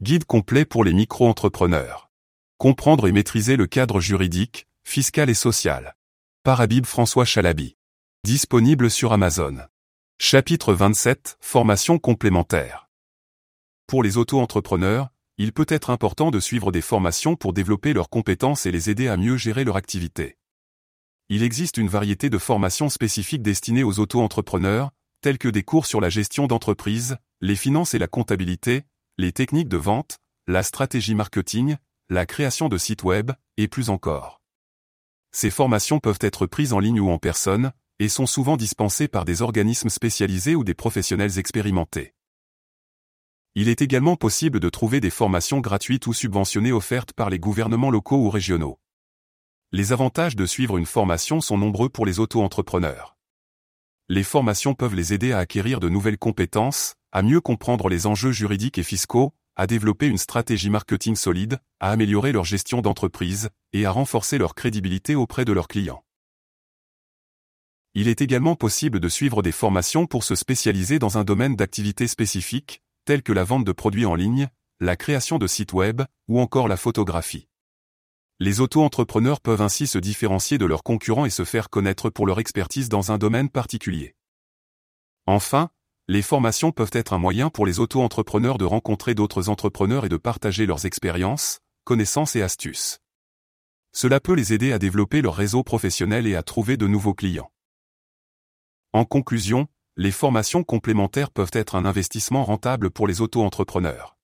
Guide complet pour les micro-entrepreneurs. Comprendre et maîtriser le cadre juridique, fiscal et social. Par Habib François Chalabi. Disponible sur Amazon. Chapitre 27. Formation complémentaire. Pour les auto-entrepreneurs, il peut être important de suivre des formations pour développer leurs compétences et les aider à mieux gérer leur activité. Il existe une variété de formations spécifiques destinées aux auto-entrepreneurs, telles que des cours sur la gestion d'entreprise, les finances et la comptabilité, les techniques de vente, la stratégie marketing, la création de sites web, et plus encore. Ces formations peuvent être prises en ligne ou en personne, et sont souvent dispensées par des organismes spécialisés ou des professionnels expérimentés. Il est également possible de trouver des formations gratuites ou subventionnées offertes par les gouvernements locaux ou régionaux. Les avantages de suivre une formation sont nombreux pour les auto-entrepreneurs. Les formations peuvent les aider à acquérir de nouvelles compétences, à mieux comprendre les enjeux juridiques et fiscaux, à développer une stratégie marketing solide, à améliorer leur gestion d'entreprise, et à renforcer leur crédibilité auprès de leurs clients. Il est également possible de suivre des formations pour se spécialiser dans un domaine d'activité spécifique, tels que la vente de produits en ligne, la création de sites web, ou encore la photographie. Les auto-entrepreneurs peuvent ainsi se différencier de leurs concurrents et se faire connaître pour leur expertise dans un domaine particulier. Enfin, les formations peuvent être un moyen pour les auto-entrepreneurs de rencontrer d'autres entrepreneurs et de partager leurs expériences, connaissances et astuces. Cela peut les aider à développer leur réseau professionnel et à trouver de nouveaux clients. En conclusion, les formations complémentaires peuvent être un investissement rentable pour les auto-entrepreneurs.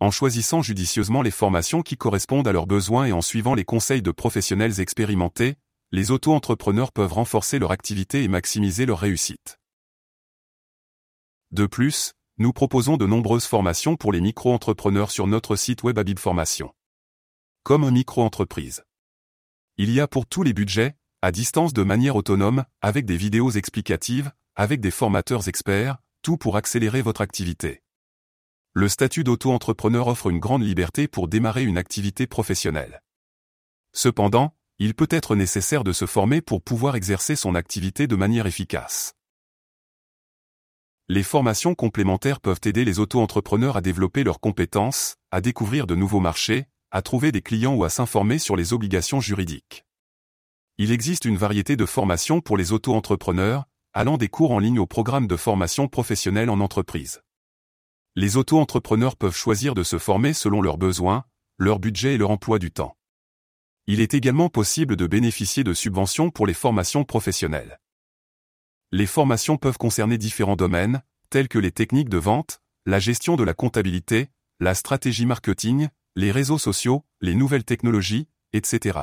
En choisissant judicieusement les formations qui correspondent à leurs besoins et en suivant les conseils de professionnels expérimentés, les auto-entrepreneurs peuvent renforcer leur activité et maximiser leur réussite. De plus, nous proposons de nombreuses formations pour les micro-entrepreneurs sur notre site web Abib Formation. Comme micro-entreprise. Il y a pour tous les budgets, à distance de manière autonome, avec des vidéos explicatives, avec des formateurs experts, tout pour accélérer votre activité. Le statut d'auto-entrepreneur offre une grande liberté pour démarrer une activité professionnelle. Cependant, il peut être nécessaire de se former pour pouvoir exercer son activité de manière efficace. Les formations complémentaires peuvent aider les auto-entrepreneurs à développer leurs compétences, à découvrir de nouveaux marchés, à trouver des clients ou à s'informer sur les obligations juridiques. Il existe une variété de formations pour les auto-entrepreneurs, allant des cours en ligne au programme de formation professionnelle en entreprise. Les auto-entrepreneurs peuvent choisir de se former selon leurs besoins, leur budget et leur emploi du temps. Il est également possible de bénéficier de subventions pour les formations professionnelles. Les formations peuvent concerner différents domaines, tels que les techniques de vente, la gestion de la comptabilité, la stratégie marketing, les réseaux sociaux, les nouvelles technologies, etc.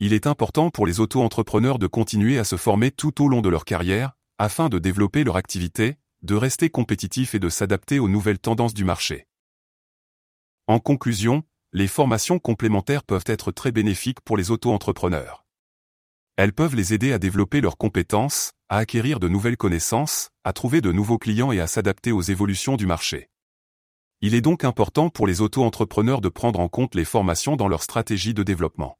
Il est important pour les auto-entrepreneurs de continuer à se former tout au long de leur carrière, afin de développer leur activité, de rester compétitifs et de s'adapter aux nouvelles tendances du marché. En conclusion, les formations complémentaires peuvent être très bénéfiques pour les auto-entrepreneurs. Elles peuvent les aider à développer leurs compétences, à acquérir de nouvelles connaissances, à trouver de nouveaux clients et à s'adapter aux évolutions du marché. Il est donc important pour les auto-entrepreneurs de prendre en compte les formations dans leur stratégie de développement.